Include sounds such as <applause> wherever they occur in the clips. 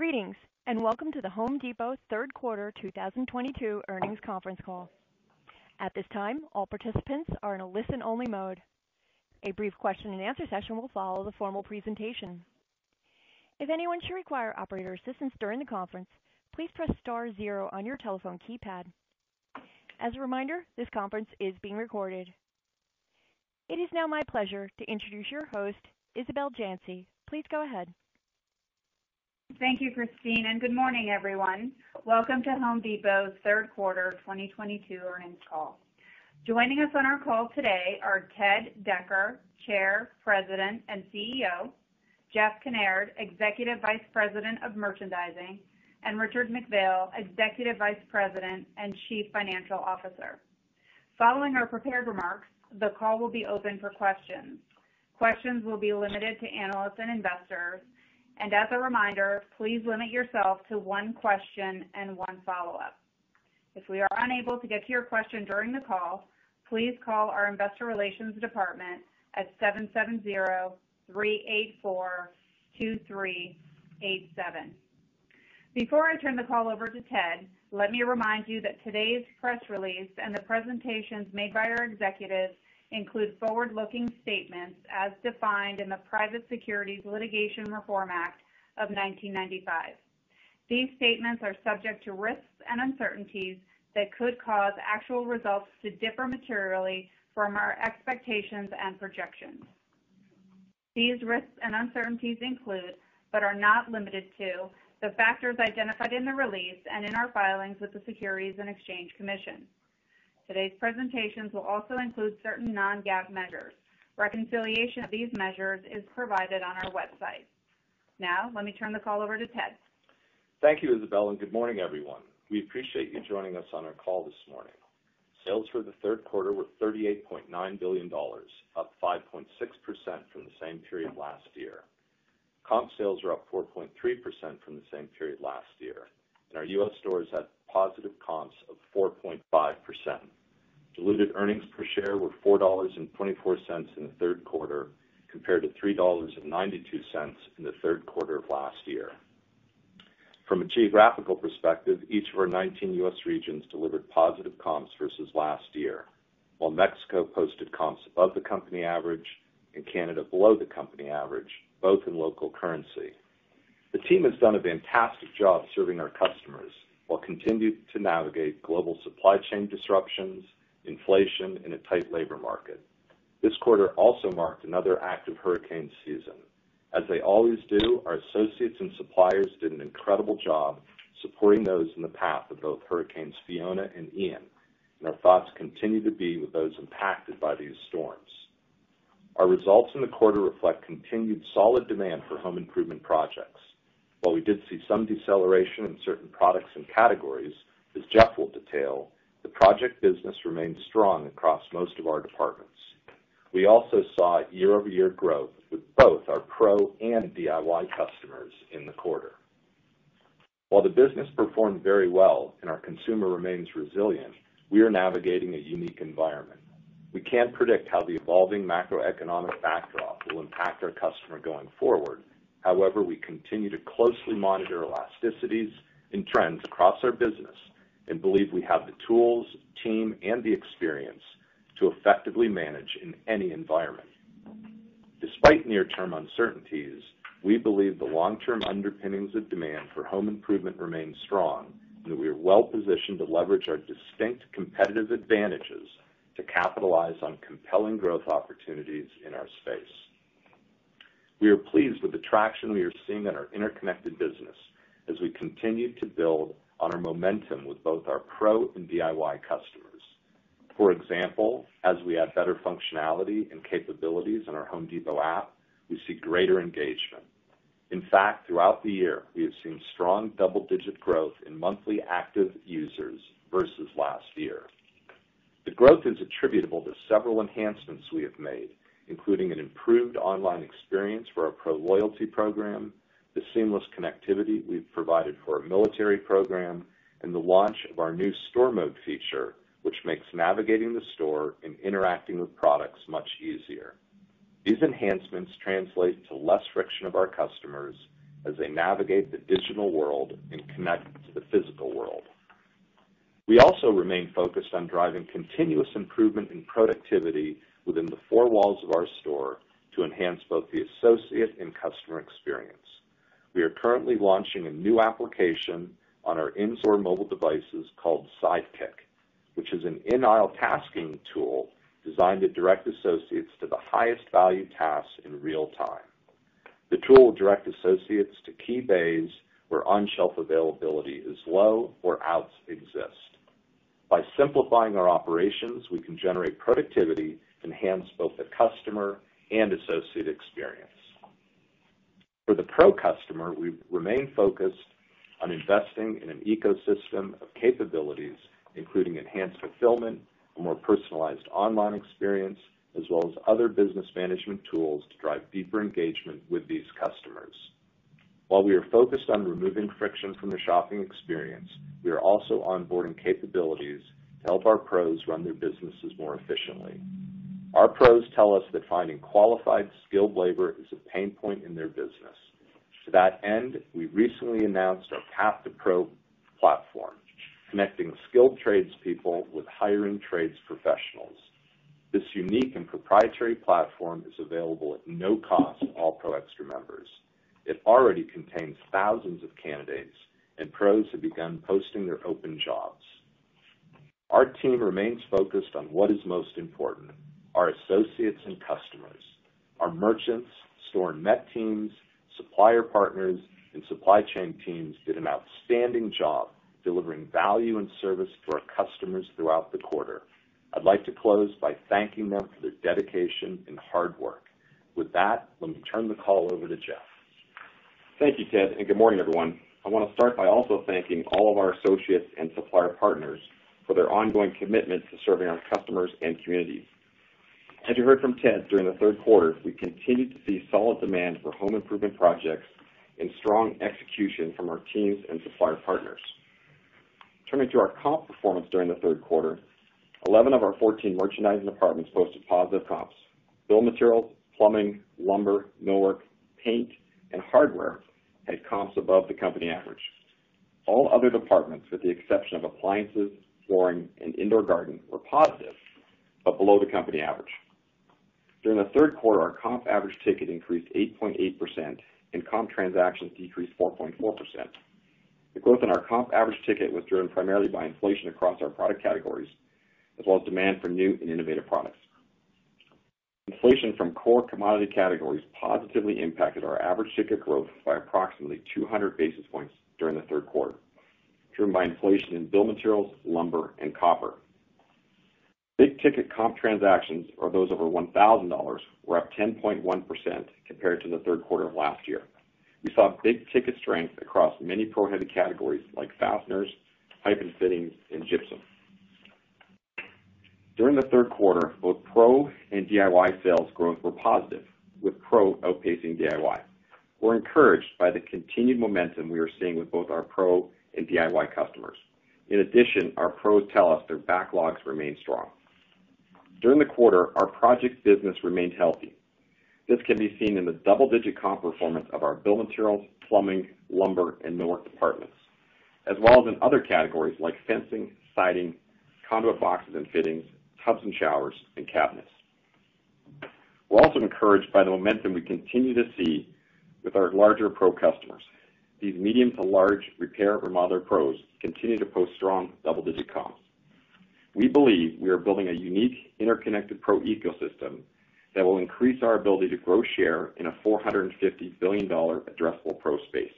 Greetings, and welcome to The Home Depot third quarter 2022 earnings conference call. At this time, all participants are in a listen-only mode. A brief question-and-answer session will follow the formal presentation. If anyone should require operator assistance during the conference, please press star zero on your telephone keypad. As a reminder, this conference is being recorded. It is now my pleasure to introduce your host, Isabel Janci. Please go ahead. Thank you, Christine, and good morning, everyone. Welcome to Home Depot's third quarter 2022 earnings call. Joining us on our call today are Ted Decker, Chair, President, and CEO, Jeff Kinnaird, Executive Vice President of Merchandising, and Richard McPhail, Executive Vice President and Chief Financial Officer. Following our prepared remarks, the call will be open for questions. Questions will be limited to analysts and investors. And as a reminder, please limit yourself to one question and one follow-up. If we are unable to get to your question during the call, please call our investor relations department at 770-384-2387. Before I turn the call over to Ted, let me remind you that today's press release and the presentations made by our executives include forward-looking statements as defined in the Private Securities Litigation Reform Act of 1995. These statements are subject to risks and uncertainties that could cause actual results to differ materially from our expectations and projections. These risks and uncertainties include, but are not limited to, the factors identified in the release and in our filings with the Securities and Exchange Commission. Today's presentations will also include certain non-GAAP measures. Reconciliation of these measures is provided on our website. Now, let me turn the call over to Ted. Thank you, Isabel, and good morning, everyone. We appreciate you joining us on our call this morning. Sales for the third quarter were $38.9 billion, up 5.6% from the same period last year. Comp sales are up 4.3% from the same period last year, and our U.S. stores had positive comps of 4.5%. Diluted earnings per share were $4.24 in the third quarter, compared to $3.92 in the third quarter of last year. From a geographical perspective, each of our 19 U.S. regions delivered positive comps versus last year, while Mexico posted comps above the company average and Canada below the company average, both in local currency. The team has done a fantastic job serving our customers while continuing to navigate global supply chain disruptions, inflation, and a tight labor market. This quarter also marked another active hurricane season. As they always do, our associates and suppliers did an incredible job supporting those in the path of both Hurricanes Fiona and Ian, and our thoughts continue to be with those impacted by these storms. Our results in the quarter reflect continued solid demand for home improvement projects. While we did see some deceleration in certain products and categories, as Jeff will detail, the project business remained strong across most of our departments. We also saw year-over-year growth with both our pro and DIY customers in the quarter. While the business performed very well and our consumer remains resilient, we are navigating a unique environment. We can't predict how the evolving macroeconomic backdrop will impact our customer going forward. However, we continue to closely monitor elasticities and trends across our business and believe we have the tools, team, and the experience to effectively manage in any environment. Despite near-term uncertainties, we believe the long-term underpinnings of demand for home improvement remain strong, and that we are well-positioned to leverage our distinct competitive advantages to capitalize on compelling growth opportunities in our space. We are pleased with the traction we are seeing in our interconnected business as we continue to build on our momentum with both our pro and DIY customers. For example, as we add better functionality and capabilities in our Home Depot app, we see greater engagement. In fact, throughout the year, we have seen strong double-digit growth in monthly active users versus last year. The growth is attributable to several enhancements we have made, including an improved online experience for our pro loyalty program, the seamless connectivity we've provided for our military program, and the launch of our new store mode feature, which makes navigating the store and interacting with products much easier. These enhancements translate to less friction of our customers as they navigate the digital world and connect to the physical world. We also remain focused on driving continuous improvement in productivity within the four walls of our store to enhance both the associate and customer experience. We are currently launching a new application on our in-store mobile devices called Sidekick, which is an in-aisle tasking tool designed to direct associates to the highest value tasks in real time. The tool will direct associates to key bays where on-shelf availability is low or outs exist. By simplifying our operations, we can generate productivity, enhance both the customer and associate experience. For the pro customer, we remain focused on investing in an ecosystem of capabilities, including enhanced fulfillment, a more personalized online experience, as well as other business management tools to drive deeper engagement with these customers. While we are focused on removing friction from the shopping experience, we are also onboarding capabilities to help our pros run their businesses more efficiently. Our pros tell us that finding qualified, skilled labor is a pain point in their business. To that end, we recently announced our Path to Pro platform, connecting skilled tradespeople with hiring trades professionals. This unique and proprietary platform is available at no cost to all Pro Xtra members. It already contains thousands of candidates, and pros have begun posting their open jobs. Our team remains focused on what is most important, our associates and customers. Our merchants, store and MET teams, supplier partners, and supply chain teams did an outstanding job delivering value and service to our customers throughout the quarter. I'd like to close by thanking them for their dedication and hard work. With that, let me turn the call over to Jeff. Thank you, Ted, and good morning, everyone. I want to start by also thanking all of our associates and supplier partners for their ongoing commitment to serving our customers and communities. As you heard from Ted, during the third quarter, we continued to see solid demand for home improvement projects and strong execution from our teams and supplier partners. Turning to our comp performance during the third quarter, 11 of our 14 merchandising departments posted positive comps. Building materials, plumbing, lumber, millwork, paint, and hardware had comps above the company average. All other departments, with the exception of appliances, flooring, and indoor garden, were positive, but below the company average. During the third quarter, our comp average ticket increased 8.8%, and comp transactions decreased 4.4%. The growth in our comp average ticket was driven primarily by inflation across our product categories, as well as demand for new and innovative products. Inflation from core commodity categories positively impacted our average ticket growth by approximately 200 basis points during the third quarter, driven by inflation in building materials, lumber, and copper. Big-ticket comp transactions, or those over $1,000, were up 10.1% compared to the third quarter of last year. We saw big-ticket strength across many pro-heavy categories like fasteners, pipe and fittings, and gypsum. During the third quarter, both pro and DIY sales growth were positive, with pro outpacing DIY. We're encouraged by the continued momentum we are seeing with both our pro and DIY customers. In addition, our pros tell us their backlogs remain strong. During the quarter, our project business remained healthy. This can be seen in the double-digit comp performance of our building materials, plumbing, lumber, and millwork departments, as well as in other categories like fencing, siding, conduit boxes and fittings, tubs and showers, and cabinets. We're also encouraged by the momentum we continue to see with our larger pro customers. These medium to large repair remodeler pros continue to post strong double-digit comps. We believe we are building a unique, interconnected pro ecosystem that will increase our ability to grow share in a $450 billion addressable pro space.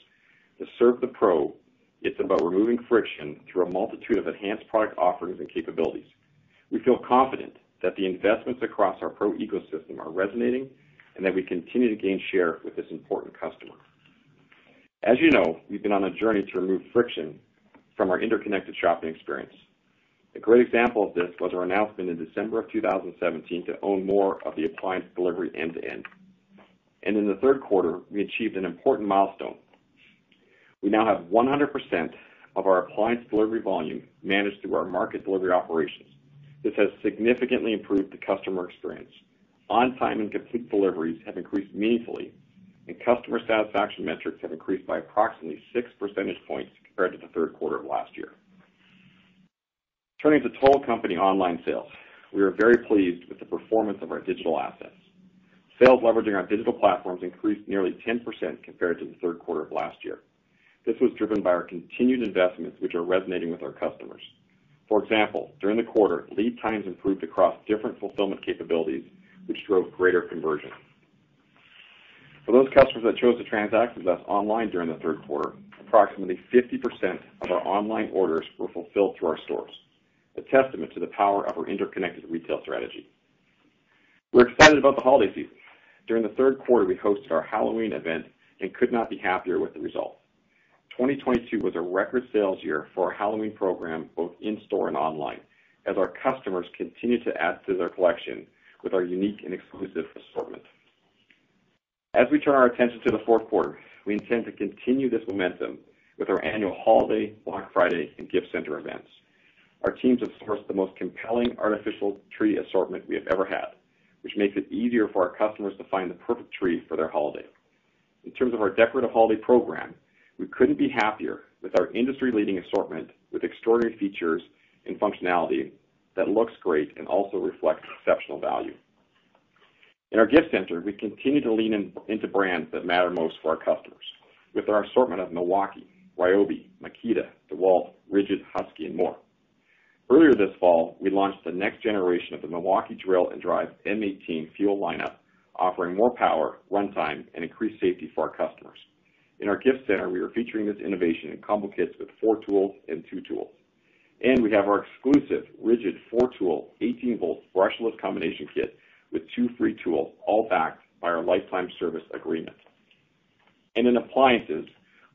To serve the pro, it's about removing friction through a multitude of enhanced product offerings and capabilities. We feel confident that the investments across our pro ecosystem are resonating and that we continue to gain share with this important customer. As you know, we've been on a journey to remove friction from our interconnected shopping experience. A great example of this was our announcement in December of 2017 to own more of the appliance delivery end-to-end. And in the third quarter, we achieved an important milestone. We now have 100% of our appliance delivery volume managed through our market delivery operations. This has significantly improved the customer experience. On-time and complete deliveries have increased meaningfully, and customer satisfaction metrics have increased by approximately 6 percentage points compared to the third quarter of last year. Turning to total company online sales, we are very pleased with the performance of our digital assets. Sales leveraging our digital platforms increased nearly 10% compared to the third quarter of last year. This was driven by our continued investments, which are resonating with our customers. For example, during the quarter, lead times improved across different fulfillment capabilities, which drove greater conversion. For those customers that chose to transact with us online during the third quarter, approximately 50% of our online orders were fulfilled through our stores, a testament to the power of our interconnected retail strategy. We're excited about the holiday season. During the third quarter, we hosted our Halloween event and could not be happier with the results. 2022 was a record sales year for our Halloween program, both in-store and online, as our customers continue to add to their collection with our unique and exclusive assortment. As we turn our attention to the fourth quarter, we intend to continue this momentum with our annual holiday, Black Friday, and gift center events. Our teams have sourced the most compelling artificial tree assortment we have ever had, which makes it easier for our customers to find the perfect tree for their holiday. In terms of our decorative holiday program, we couldn't be happier with our industry-leading assortment with extraordinary features and functionality that looks great and also reflects exceptional value. In our gift center, we continue to lean into brands that matter most for our customers with our assortment of Milwaukee, Ryobi, Makita, DeWalt, RIDGID, Husky, and more. Earlier this fall, we launched the next generation of the Milwaukee Drill & Drive M18 FUEL lineup, offering more power, runtime, and increased safety for our customers. In our gift center, we are featuring this innovation in combo kits with four tools and two tools. And we have our exclusive RIDGID four-tool, 18-volt brushless combination kit with two free tools, all backed by our lifetime service agreement. And in appliances,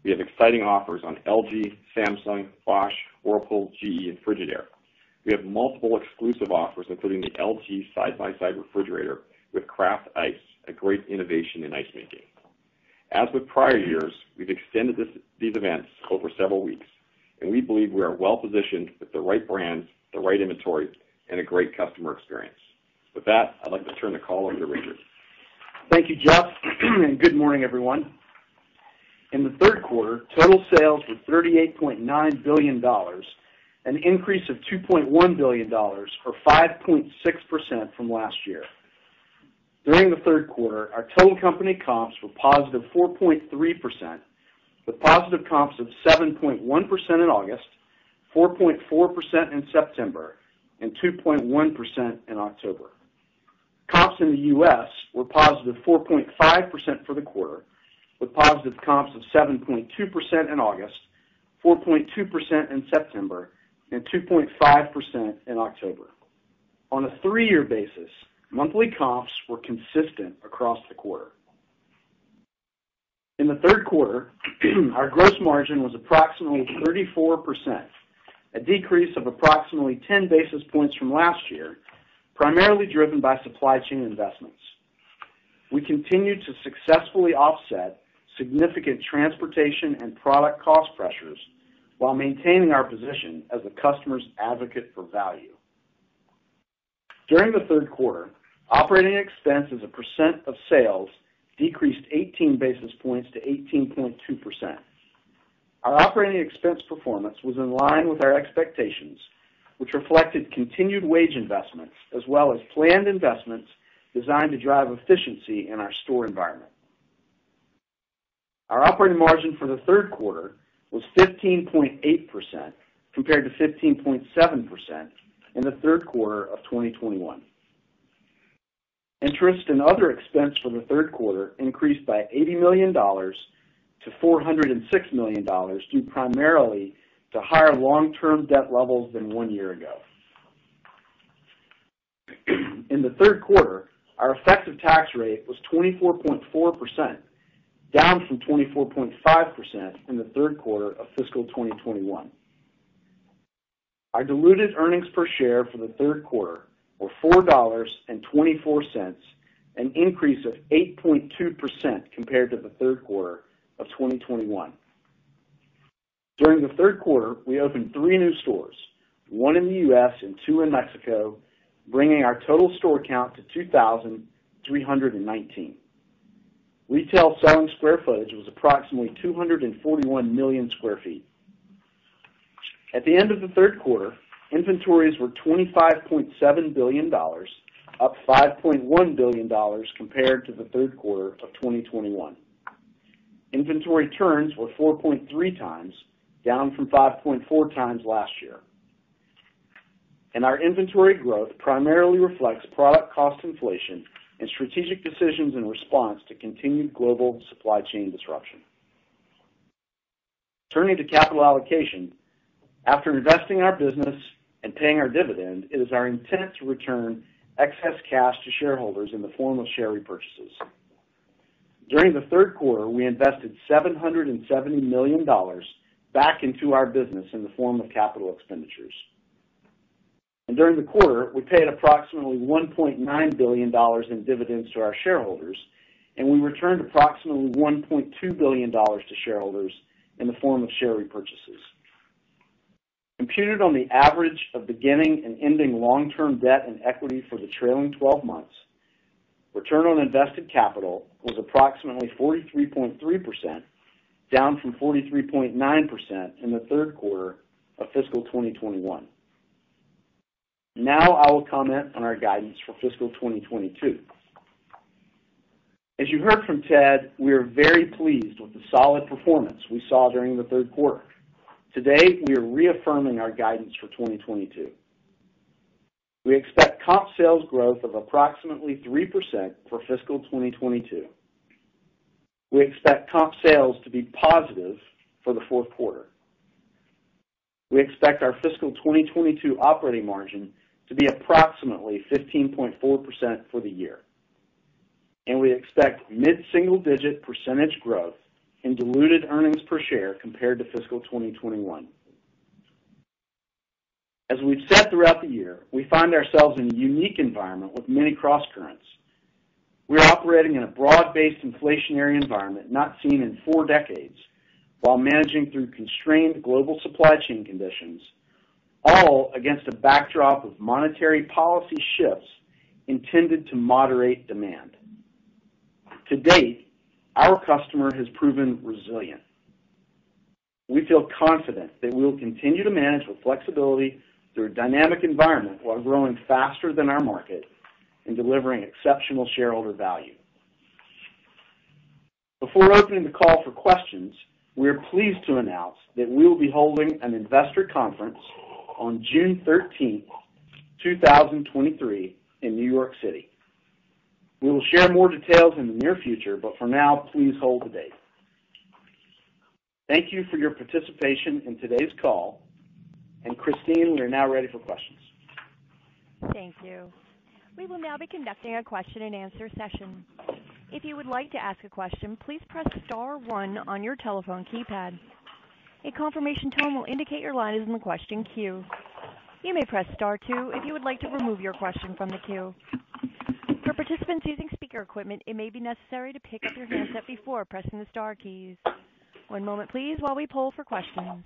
we have exciting offers on LG, Samsung, Bosch, Whirlpool, GE, and Frigidaire. We have multiple exclusive offers, including the LG side-by-side refrigerator with Craft Ice, a great innovation in ice making. As with prior years, we've extended these events over several weeks, and we believe we are well-positioned with the right brands, the right inventory, and a great customer experience. With that, I'd like to turn the call over to Richard. Thank you, Jeff, <clears throat> and good morning, everyone. In the third quarter, total sales were $38.9 billion, an increase of $2.1 billion or 5.6% from last year. During the third quarter, our total company comps were positive 4.3%, with positive comps of 7.1% in August, 4.4% in September, and 2.1% in October. Comps in the U.S. were positive 4.5% for the quarter, with positive comps of 7.2% in August, 4.2% in September, and 2.5% in October. On a three-year basis, monthly comps were consistent across the quarter. In the third quarter, <clears throat> our gross margin was approximately 34%, a decrease of approximately 10 basis points from last year, primarily driven by supply chain investments. We continued to successfully offset significant transportation and product cost pressures while maintaining our position as a customer's advocate for value. During the third quarter, operating expense as a percent of sales decreased 18 basis points to 18.2%. Our operating expense performance was in line with our expectations, which reflected continued wage investments as well as planned investments designed to drive efficiency in our store environment. Our operating margin for the third quarter was 15.8% compared to 15.7% in the third quarter of 2021. Interest and other expense for the third quarter increased by $80 million to $406 million, due primarily to higher long-term debt levels than one year ago. In the third quarter, our effective tax rate was 24.4%, down from 24.5% in the third quarter of fiscal 2021. Our diluted earnings per share for the third quarter were $4.24, an increase of 8.2% compared to the third quarter of 2021. During the third quarter, we opened three new stores, one in the U.S. and two in Mexico, bringing our total store count to 2,319. Retail selling square footage was approximately 241 million sq ft. At the end of the third quarter, inventories were $25.7 billion, up $5.1 billion compared to the third quarter of 2021. Inventory turns were 4.3x, down from 5.4x last year. And our inventory growth primarily reflects product cost inflation and strategic decisions in response to continued global supply chain disruption. Turning to capital allocation, after investing in our business and paying our dividend, it is our intent to return excess cash to shareholders in the form of share repurchases. During the third quarter, we invested $770 million back into our business in the form of capital expenditures. During the quarter, we paid approximately $1.9 billion in dividends to our shareholders, and we returned approximately $1.2 billion to shareholders in the form of share repurchases. Computed on the average of beginning and ending long-term debt and equity for the trailing twelve months, return on invested capital was approximately 43.3%, down from 43.9% in the third quarter of fiscal 2021. Now I will comment on our guidance for fiscal 2022. As you heard from Ted, we are very pleased with the solid performance we saw during the third quarter. Today, we are reaffirming our guidance for 2022. We expect comp sales growth of approximately 3% for fiscal 2022. We expect comp sales to be positive for the fourth quarter. We expect our fiscal 2022 operating margin to be approximately 15.4% for the year. And we expect mid-single-digit percentage growth in diluted earnings per share compared to fiscal 2021. As we've said throughout the year, we find ourselves in a unique environment with many crosscurrents. We're operating in a broad-based inflationary environment not seen in four decades while managing through constrained global supply chain conditions, all against a backdrop of monetary policy shifts intended to moderate demand. To date, our customer has proven resilient. We feel confident that we will continue to manage with flexibility through a dynamic environment while growing faster than our market and delivering exceptional shareholder value. Before opening the call for questions, we are pleased to announce that we will be holding an investor conference on June 13th, 2023 in New York City. We will share more details in the near future, but for now, please hold the date. Thank you for your participation in today's call. And Christine, we are now ready for questions. Thank you. We will now be conducting a question-and-answer session. If you would like to ask a question, please press star one on your telephone keypad. A confirmation tone will indicate your line is in the question queue. You may press star two if you would like to remove your question from the queue. For participants using speaker equipment, it may be necessary to pick up your handset before pressing the star keys. One moment please while we poll for questions.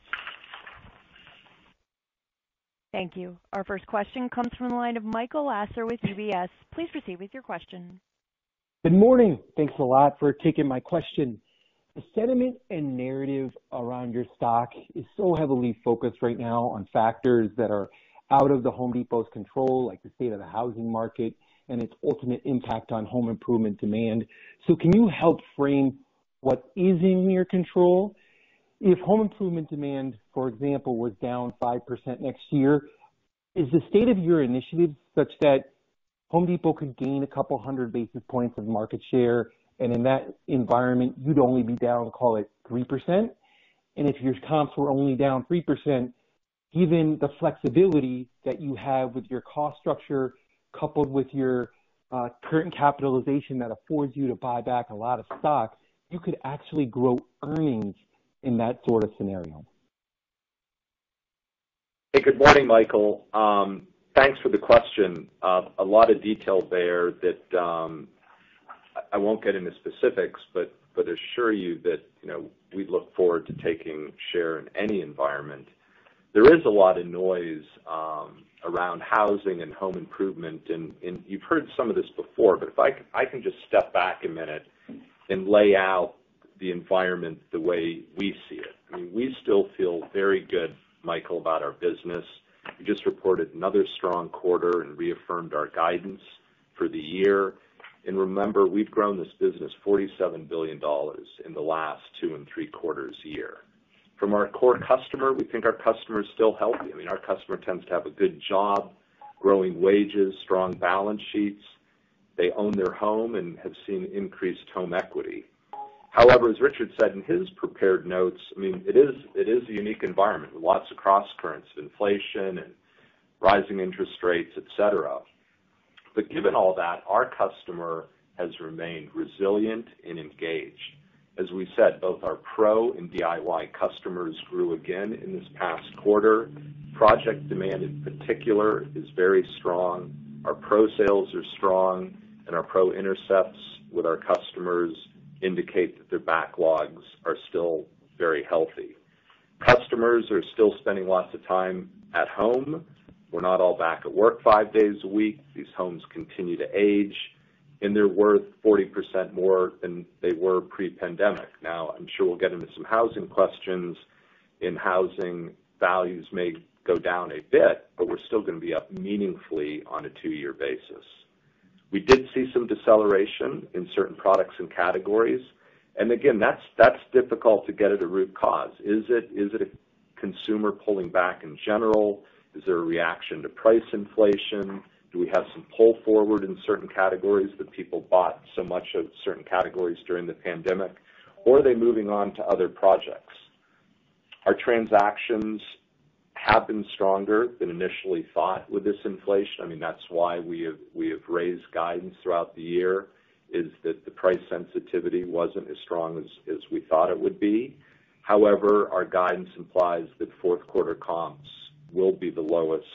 Thank you. Our first question comes from the line of Michael Lasser with UBS. Please proceed with your question. Good morning. Thanks a lot for taking my question. The sentiment and narrative around your stock is so heavily focused right now on factors that are out of The Home Depot's control, like the state of the housing market and its ultimate impact on home improvement demand. So can you help frame what is in your control? If home improvement demand, for example, was down 5% next year, is the state of your initiative such that Home Depot could gain a couple hundred basis points of market share, in that environment, you'd only be down, call it 3%? And if your comps were only down 3%, given the flexibility that you have with your cost structure, coupled with your uh, current capitalization that affords you to buy back a lot of stock, you could actually grow earnings in that sort of scenario. Hey, good morning, Michael. Um, thanks for the question. Uh, a lot of detail there that um, I won't get into specifics, but but assure you that, you know, we look forward to taking share in any environment. There is a lot of noise um, around housing and home improvement, and you've heard some of this before, but if I can just step back a minute and lay out the environment the way we see it. I mean, we still feel very good, Michael, about our business. We just reported another strong quarter and reaffirmed our guidance for the year. And remember, we've grown this business $47 billion in the last two and three quarters year. From our core customer, we think our customer is still healthy. I mean, our customer tends to have a good job, growing wages, strong balance sheets. They own their home and have seen increased home equity. However, as Richard said in his prepared notes, I mean, it is a unique environment with lots of crosscurrents inflation and rising interest rates, et cetera. But given all that, our customer has remained resilient and engaged. As we said, both our pro and DIY customers grew again in this past quarter. Project demand, in particular, is very strong. Our pro sales are strong, and our pro intercepts with our customers indicate that their backlogs are still very healthy. Customers are still spending lots of time at home. We're not all back at work five days a week. These homes continue to age, and they're worth 40% more than they were pre-pandemic. Now, I'm sure we'll get into some housing questions. In housing, values may go down a bit, but we're still gonna be up meaningfully on a two-year basis. We did see some deceleration in certain products and categories. And again, that's that's difficult to get at a root cause. Is it is it a consumer pulling back in general? Is there a reaction to price inflation? Do we have some pull forward in certain categories that people bought so much of certain categories during the pandemic? Or are they moving on to other projects? Our transactions have been stronger than initially thought with this inflation. I mean, that's why we have we have raised guidance throughout the year, is that the price sensitivity wasn't as strong as we thought it would be. However, our guidance implies that fourth quarter comps will be the lowest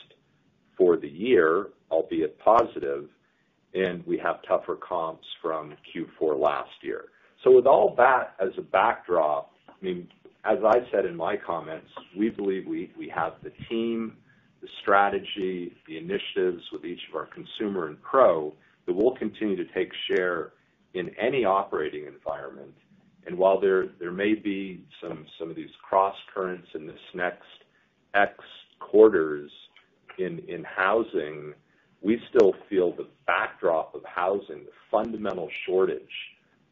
for the year, albeit positive, and we have tougher comps from Q4 last year. So with all that as a backdrop, I mean, as I said in my comments, we believe we have the team, the strategy, the initiatives with each of our consumer and pro that will continue to take share in any operating environment. And while there may be some of these crosscurrents in this next X quarters in housing, we still feel the backdrop of housing, the fundamental shortage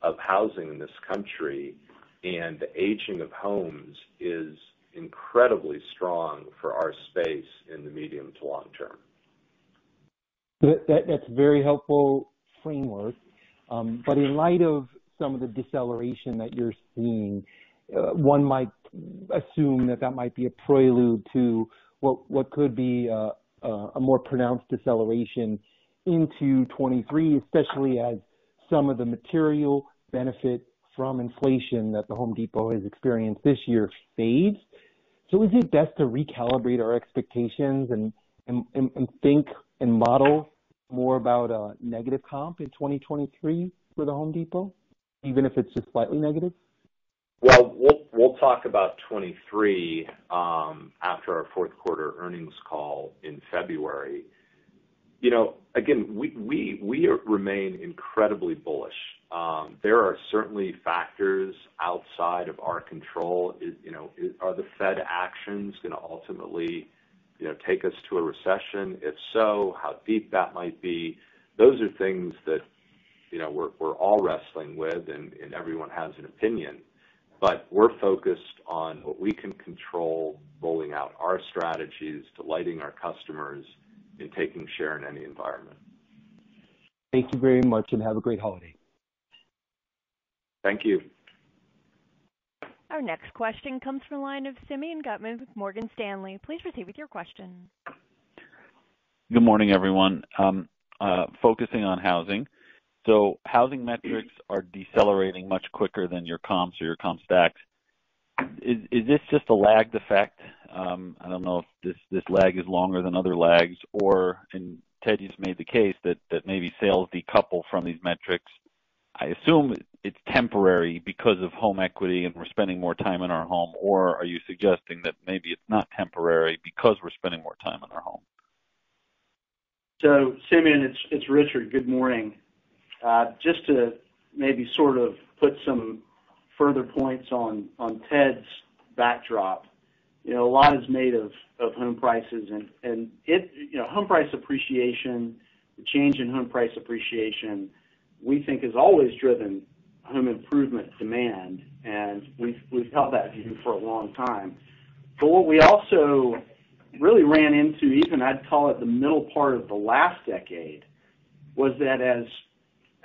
of housing in this country and the aging of homes is incredibly strong for our space in the medium to long term. That's very helpful framework. Um, but in light of some of the deceleration that you're seeing, uh, one might assume that that might be a prelude to what could be uh, uh, a more pronounced deceleration into 2023, especially as some of the material benefit from inflation that The Home Depot has experienced this year fades. So is it best to recalibrate our expectations and think and model more about a negative comp in 2023 for The Home Depot, even if it's just slightly negative? Well, we'll talk about 2023 um, after our fourth quarter earnings call in February. You know, again, we remain incredibly bullish. Um, there are certainly factors outside of our control. You know, are the Fed actions gonna ultimately, you know, take us to a recession? If so, how deep that might be? Those are things that, you know, we're all wrestling with and everyone has an opinion. But we're focused on what we can control, rolling out our strategies, delighting our customers, and taking share in any environment. Thank you very much, and have a great holiday. Thank you. Our next question comes from the line of Simeon Gutman with Morgan Stanley. Please proceed with your question. Good morning, everyone. Um, uh, focusing on housing. So housing metrics are decelerating much quicker than your comps or your comp stacks. Is this just a lagged effect? Um, I don't know if this this lag is longer than other lags or, and Ted just made the case that maybe sales decouple from these metrics. I assume it's temporary because of home equity and we're spending more time in our home. Or are you suggesting that maybe it's not temporary because we're spending more time in our home? So Simeon, it's Richard. Good morning. Uh, just to maybe sort of put some further points on Ted's backdrop. You know, a lot is made of home prices, and it, you know, home price appreciation, the change in home price appreciation, we think has always driven home improvement demand, and we've held that view for a long time. But what we also really ran into, even I'd call it the middle part of the last decade, was that as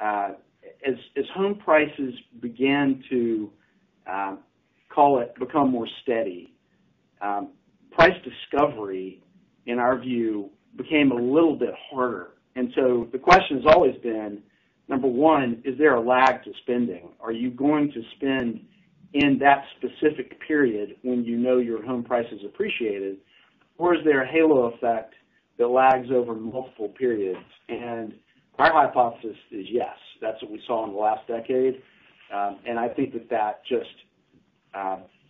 Uh, home prices began to, uh, call it, become more steady, um, price discovery, in our view, became a little bit harder. And so the question has always been, number one, is there a lag to spending? Are you going to spend in that specific period when you know your home price is appreciated, or is there a halo effect that lags over multiple periods? Our hypothesis is yes. That's what we saw in the last decade. Um and I think that that just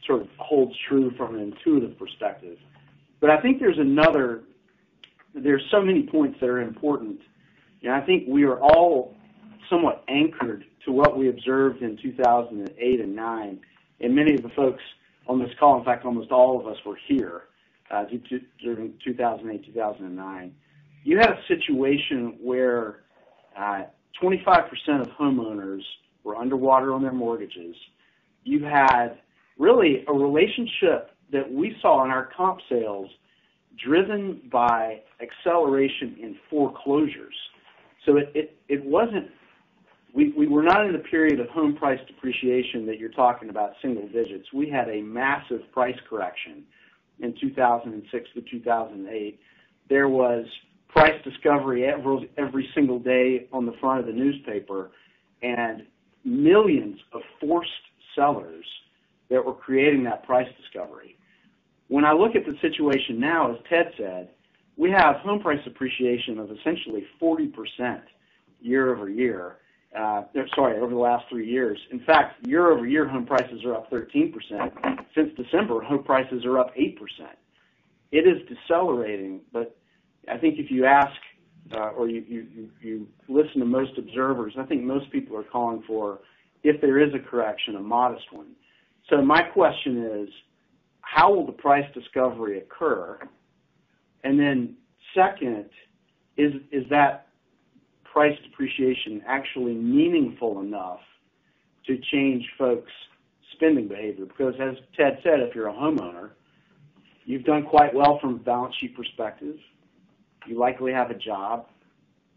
sort of holds true from an intuitive perspective. But I think there's another there's so many points that are important. And I think we are all somewhat anchored to what we observed in 2008 and 2009. Many of the folks on this call, in fact, almost all of us were here during 2008, 2009. You had a situation where Uh, 25% of homeowners were underwater on their mortgages. You had really a relationship that we saw in our comp sales driven by acceleration in foreclosures. So it it it wasn't we were not in the period of home price depreciation that you're talking about single digits. We had a massive price correction in 2006 to 2008. There was price discovery every single day on the front of the newspaper, and millions of forced sellers that were creating that price discovery. When I look at the situation now, as Ted said, we have home price appreciation of essentially 40% year-over-year. Uh, sorry, over the last three years. In fact, year-over-year, home prices are up 13%. Since December, home prices are up 8%. It is decelerating, but I think if you ask uh, or you listen to most observers, I think most people are calling for, if there is a correction, a modest one. So my question is, how will the price discovery occur? And then, Second, is that price depreciation actually meaningful enough to change folks' spending behavior? Because as Ted said, if you're a homeowner, you've done quite well from a balance sheet perspective. You likely have a job.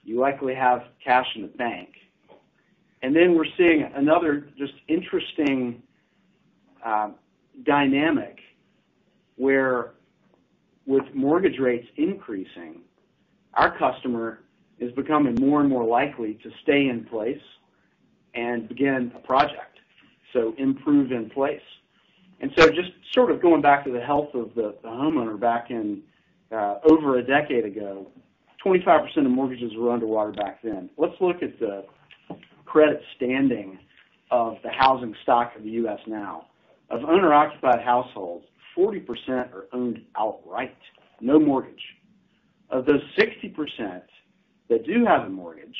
You likely have cash in the bank. And then we're seeing another just interesting um, dynamic where with mortgage rates increasing, our customer is becoming more and more likely to stay in place and begin a project, so improve in place. And so just sort of going back to the health of the homeowner back in Uh, over a decade ago, 25% of mortgages were underwater back then. Let's look at the credit standing of the housing stock of the U.S. now. Of owner-occupied households, 40% are owned outright, no mortgage. Of those 60% that do have a mortgage,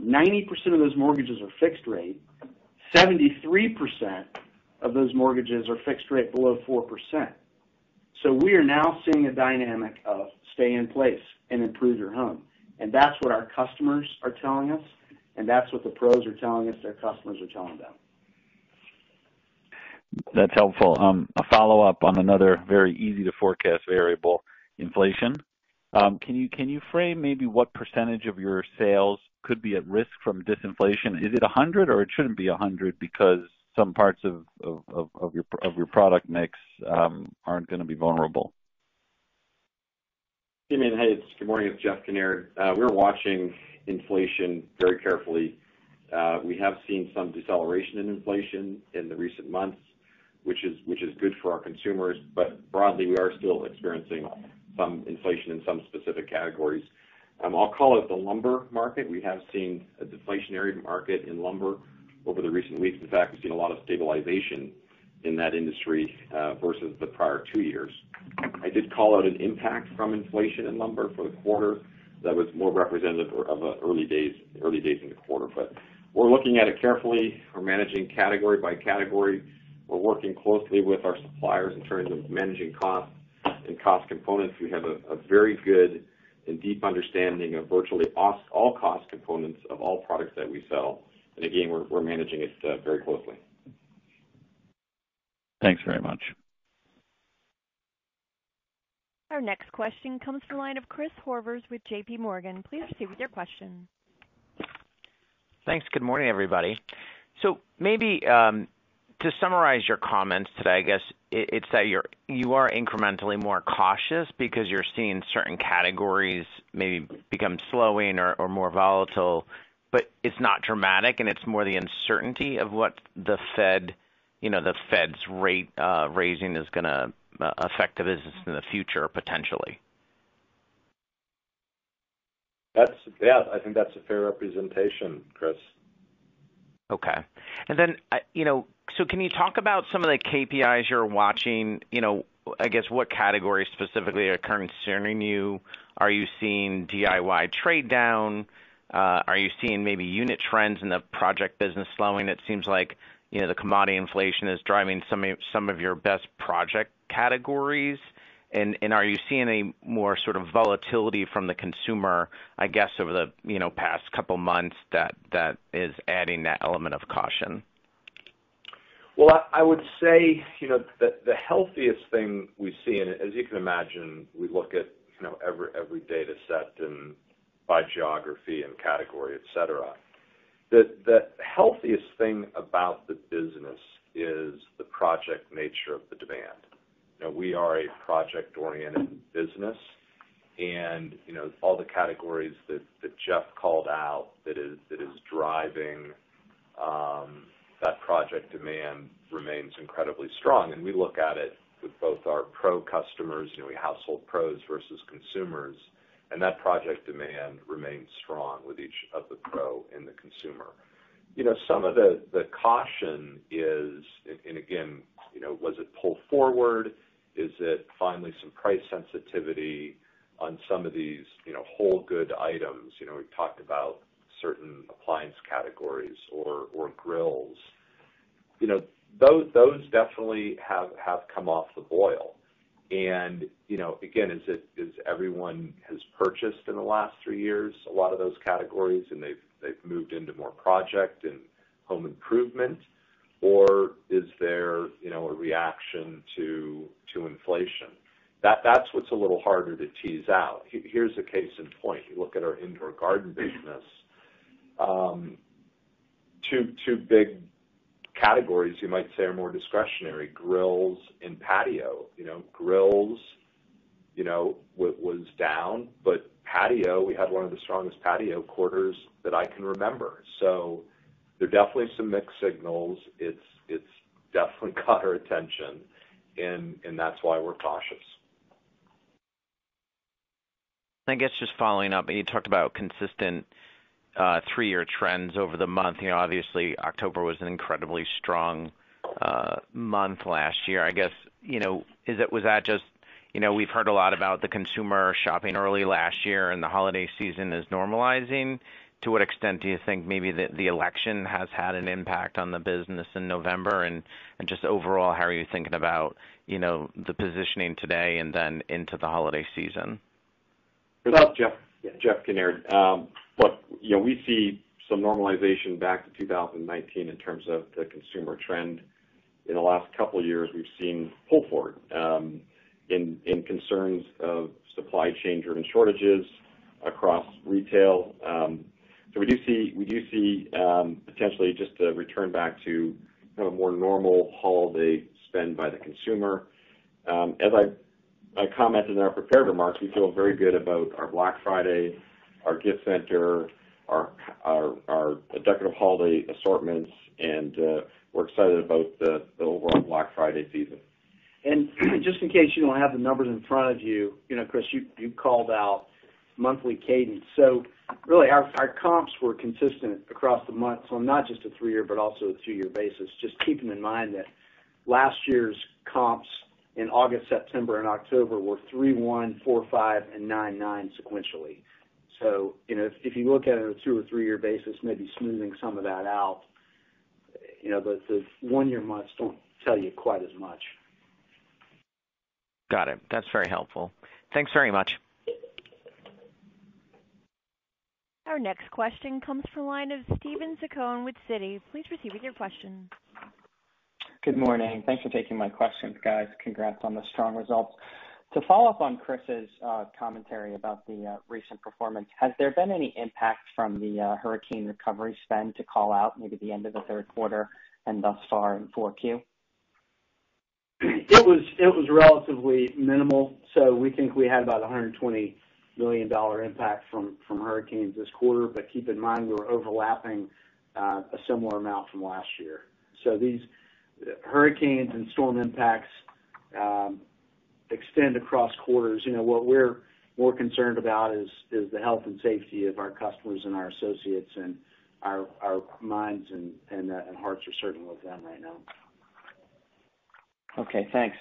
90% of those mortgages are fixed rate, 73% of those mortgages are fixed rate below 4%. So we are now seeing a dynamic of stay in place and improve your home. And that's what our customers are telling us, and that's what the pros are telling us their customers are telling them. That's helpful. Um, a follow-up on another very easy-to-forecast variable, inflation. Um, can you frame maybe what percentage of your sales could be at risk from disinflation? Is it 100 or it shouldn't be 100 because some parts of your product mix um, aren't going to be vulnerable? Simeon, hey, good morning. It's Jeff Kinnaird. Uh, we're watching inflation very carefully. Uh, we have seen some deceleration in inflation in the recent months, which is good for our consumers. But broadly, we are still experiencing some inflation in some specific categories. Um, I'll call it the lumber market. We have seen a deflationary market in lumber over the recent weeks. In fact, we've seen a lot of stabilization in that industry uh, versus the prior two years. I did call out an impact from inflation in lumber for the quarter that was more representative of uh, early days early days in the quarter. But we're looking at it carefully. We're managing category by category. We're working closely with our suppliers in terms of managing costs and cost components. We have a very good and deep understanding of virtually all cost components of all products that we sell. Again, we're managing it uh, very closely. Thanks very much. Our next question comes from the line of Chris Horvers with JPMorgan. Please proceed with your question. Thanks. Good morning, everybody. So maybe um, to summarize your comments today, I guess it's that you're you are incrementally more cautious because you're seeing certain categories maybe become slowing or more volatile, but it's not dramatic, and it's more the uncertainty of what the Fed, you know, the Fed's rate raising is going to affect the business in the future, potentially. That's yeah, I think that's a fair representation, Chris. Okay. And then uh you know, so can you talk about some of the KPIs you're watching? You know, I guess what categories specifically are concerning you? Are you seeing DIY trade down? Uh, are you seeing maybe unit trends in the project business slowing? It seems like you know, the commodity inflation is driving some of your best project categories. And are you seeing any more sort of volatility from the consumer, I guess, over the you know, past couple months that is adding that element of caution? Well, I would say you know, the healthiest thing we see, and as you can imagine, we look at you know, every data set and by geography and category, et cetera. The healthiest thing about the business is the project nature of the demand. You know, We are a project-oriented business, and you know, all the categories that Jeff called out that is driving um, that project demand remains incredibly strong. And we look at it with both our pro customers, you know, household pros versus consumers, and that project demand remains strong with each of the pro and the consumer. You know, some of the caution is, and again, you know, was it pull forward? Is it finally some price sensitivity on some of these you know, whole good items? You know, we've talked about certain appliance categories or or grills. You know, those those definitely have come off the boil. You know, again, as everyone has purchased in the last three years, a lot of those categories, and they've they've moved into more project and home improvement, or is there you know, a reaction to to inflation? That that's what's a little harder to tease out. Here's a case in point. You look at our indoor garden business. Um, two big categories you might say are more discretionary, grills and patio. You know, grills you know, was down, but patio, we had one of the strongest patio quarters that I can remember. So there are definitely some mixed signals. It's it's definitely caught our attention, and that's why we're cautious. I guess just following up, you talked about consistent Uh, three-year trends over the month. You know, obviously, October was an incredibly strong uh, month last year. I guess, you know, was that just, you know, we've heard a lot about the consumer shopping early last year and the holiday season is normalizing. To what extent do you think maybe the election has had an impact on the business in November? And just overall, how are you thinking about you know, the positioning today and then into the holiday season? Jeff Kinnaird. Um, Look, we see some normalization back to 2019 in terms of the consumer trend. In the last couple of years, we've seen pull forward um in in concerns of supply chain-driven shortages across retail. Um so we do see we do see um potentially just a return back to kind a more normal holiday spend by the consumer. As I I commented in our prepared remarks, we feel very good about our Black Friday, our gift center, our decorative holiday assortments, and uh, we're excited about the overall Black Friday season. And <clears throat> just in case you don't have the numbers in front of you, Chris, you called out monthly cadence. So really, our comps were consistent across the month. So not just a three-year, but also a two-year basis. Just keeping in mind that last year's comps in August, September, and October were 3.1%, 4.5%, and 9.9% sequentially. So, you know, if you look at it on a two or three-year basis, maybe smoothing some of that out, you know, but the one-year months don't tell you quite as much. Got it. That's very helpful. Thanks very much. Our next question comes from the line of Steven Zaccone with Citi. Please proceed with your question. Good morning. Thanks for taking my questions, guys. Congrats on the strong results. To follow up on Chris's uh, commentary about the uh, recent performance, has there been any impact from the uh, hurricane recovery spend to call out maybe the end of the third quarter and thus far in 4Q? It was relatively minimal. So we think we had about $120 million impact from hurricanes this quarter. But keep in mind, we were overlapping a similar amount from last year. So these hurricanes and storm impacts um, extend across quarters. You know, what we're more concerned about is the health and safety of our customers and our associates, and our our minds and and uh, hearts are certainly with them right now. Okay, thanks.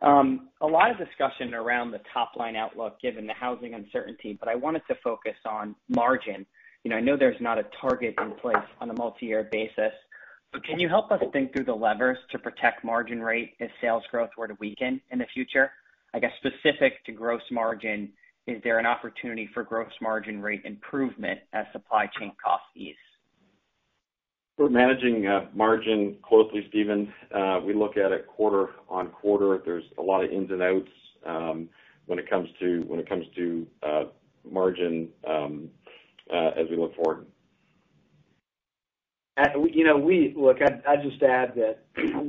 Um, a lot of discussion around the top-line outlook given the housing uncertainty, but I wanted to focus on margin. You know, I know there's not a target in place on a multi-year basis, but can you help us think through the levers to protect margin rate if sales growth were to weaken in the future? I guess specific to gross margin, is there an opportunity for gross margin rate improvement as supply chain costs ease? We're managing uh, margin closely, Steven. Uh, we look at it quarter-on-quarter. There's a lot of ins and outs um, when it comes to when it comes to uh margin um, uh, as we look forward. I you know, we look, I'd just add that <clears throat>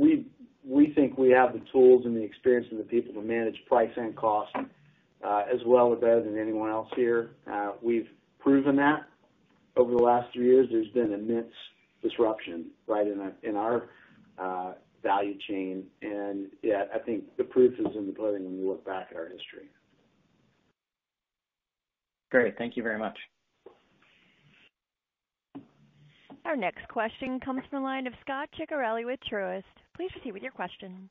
we think we have the tools and the experience and the people to manage price and cost uh, as well or better than anyone else here. Uh, we've proven that over the last three years. There's been immense disruption right in our uh, value chain. And yeah, I think the proof is in the pudding when you look back at our history. Great. Thank you very much. Our next question comes from the line of Scot Ciccarelli with Truist. Please proceed with your question.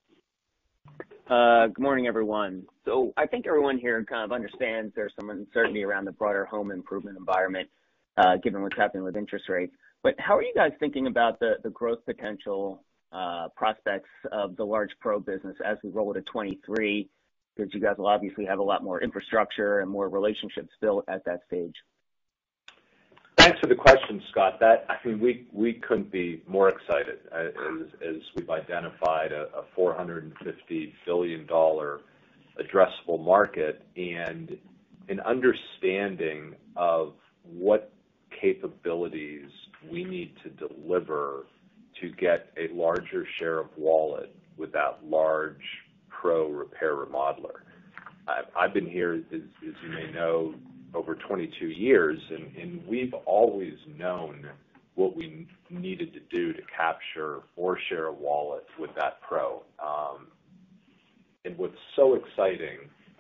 Uh, good morning, everyone. So I think everyone here kind of understands there's some uncertainty around the broader home improvement environment uh, given what's happening with interest rates. But how are you guys thinking about the growth potential uh, prospects of the large pro business as we roll into 2023? Because you guys will obviously have a lot more infrastructure and more relationships built at that stage. Thanks for the question, Scot. We we couldn't be more excited uh, as we've identified a $450 billion addressable market and an understanding of what capabilities we need to deliver to get a larger share of wallet with that large pro repair remodeler. I've been here, as you may know, over 22 years, and we've always known what we needed to do to capture more share of wallet with that pro. Um and what's so exciting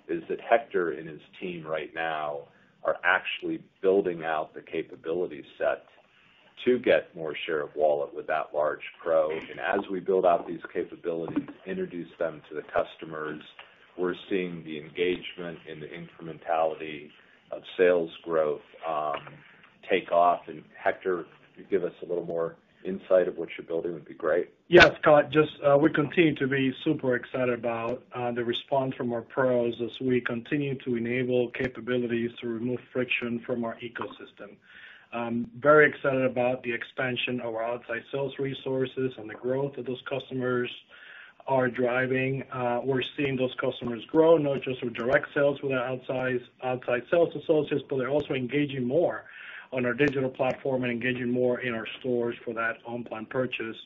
is that Hector and his team right now are actually building out the capability set to get more share of wallet with that large pro. And as we build out these capabilities, introduce them to the customers, we're seeing the engagement and the incrementality of sales growth um, take off. And Hector, if you give us a little more insight of what you're building, would be great. Yeah, Scot, uh, we continue to be super excited about uh, the response from our pros as we continue to enable capabilities to remove friction from our ecosystem. Um, very excited about the expansion of our outside sales resources and the growth of those customers are driving. Uh, we're seeing those customers grow, not just with direct sales with our outside sales associates, but they're also engaging more on our digital platform and engaging more in our stores for that on-plan purchase.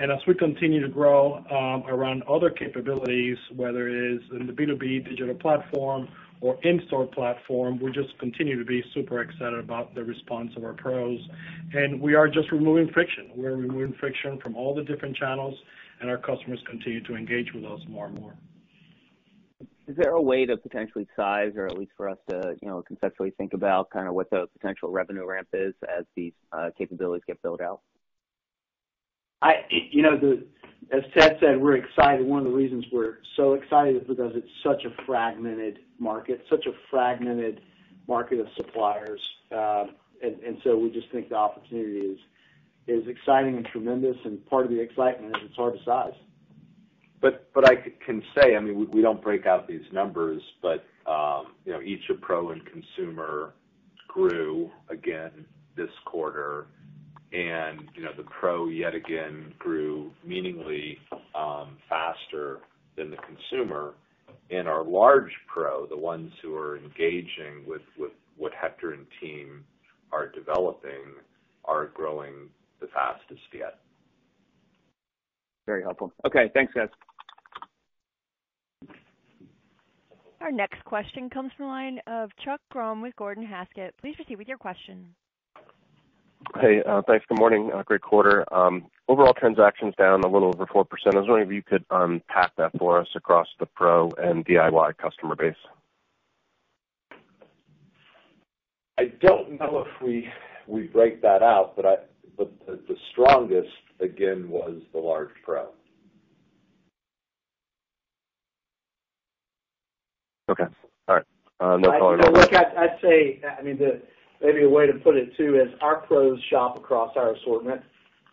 And as we continue to grow um, around other capabilities, whether it is in the B2B digital platform or in-store platform, we just continue to be super excited about the response of our pros. And we are just removing friction. We're removing friction from all the different channels, and our customers continue to engage with us more and more. Is there a way to potentially size or at least for us to you know, conceptually think about kind of what the potential revenue ramp is as these capabilities get built out? I you know, as Ted said, we're excited. One of the reasons we're so excited is because it's such a fragmented market, such a fragmented market of suppliers. Um and so we just think the opportunity is exciting and tremendous, and part of the excitement is it's hard to size. I can say, I mean, we don't break out these numbers, but um, you know, each of Pro and Consumer grew again this quarter. And you know, the Pro yet again grew meaningfully um, faster than the Consumer. And our large Pro, the ones who are engaging with what Hector and team are developing, are growing the fastest yet. Very helpful. Okay, thanks, guys. Our next question comes from the line of Chuck Grom with Gordon Haskett. Please proceed with your question. Hey, uh, thanks. Good morning. Uh, great quarter. Um, overall transactions down a little over 4%. I was wondering if you could unpack that for us across the Pro and DIY customer base. I don't know if we break that out, but the strongest again was the large Pro. Okay. All right. No color. Look, I'd say, I mean, maybe a way to put it too is our Pros shop across our assortment,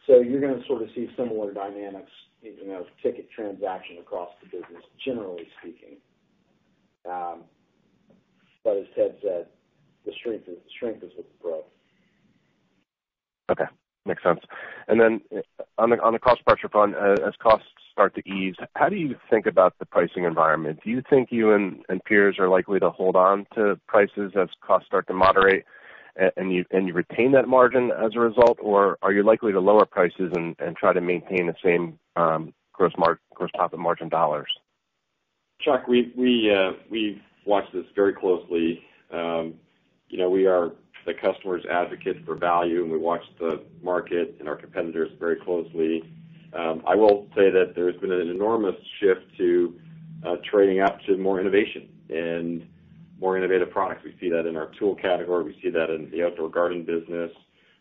so you're gonna sort of see similar dynamics, you know, ticket transaction across the business, generally speaking. Um but as Ted said, the strength is the strength is with the Pro. Okay. Makes sense. And then uh on the on the cost pressure front, as costs start to ease, how do you think about the pricing environment? Do you think you and peers are likely to hold on to prices as costs start to moderate and you and you retain that margin as a result? Or are you likely to lower prices and and try to maintain the same um gross profit margin dollars? Chuck, we we uh we watch this very closely. You know, we are the customer's advocate for value, and we watch the market and our competitors very closely. Um, I will say that there's been an enormous shift to uh, trading up to more innovation and more innovative products. We see that in our tool category. We see that in the outdoor garden business.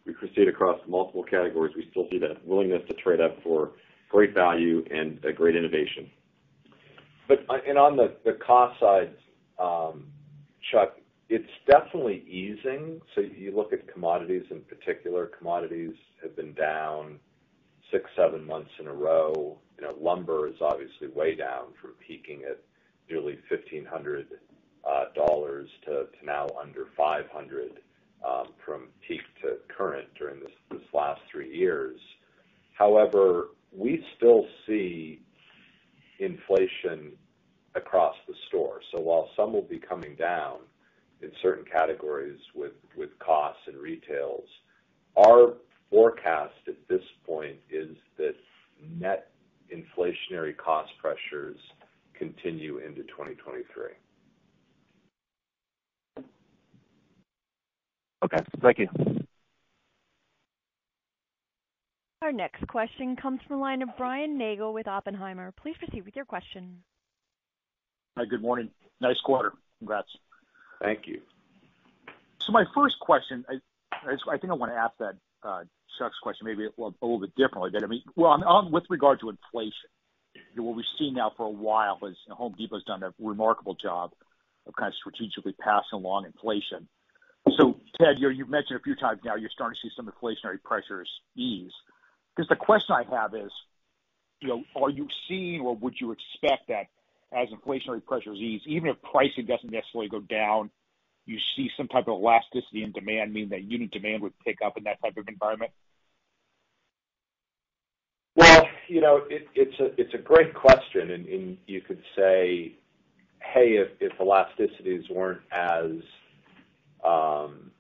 We see it across multiple categories. We still see that willingness to trade up for great value and great innovation. Uh, and on the cost side, um, Chuck, it's definitely easing. So you look at commodities in particular. Commodities have been down six, seven months in a row. You know, lumber is obviously way down from peaking at nearly $1,500 uh, to now under $500 um, from peak to current during this last three years. However, we still see inflation across the store. So while some will be coming down in certain categories with costs and retails, our forecast at this point is that net inflationary cost pressures continue into 2023. Okay. Thank you. Our next question comes from the line of Brian Nagel with Oppenheimer. Please proceed with your question. Hi, good morning. Nice quarter. Congrats. Thank you. So my first question, I think I wanna ask that uh, Chuck's question maybe a little bit differently. But I mean, well, with regard to inflation, what we've seen now for a while is Home Depot's done a remarkable job of kind of strategically passing along inflation. So Ted, you've mentioned a few times now you're starting to see some inflationary pressures ease. Because the question I have is, you know, are you seeing or would you expect that as inflationary pressures ease, even if pricing doesn't necessarily go down, you see some type of elasticity in demand, meaning that unit demand would pick up in that type of environment? Well, you know, it's a great question, and you could say, hey, if elasticities weren't as, um,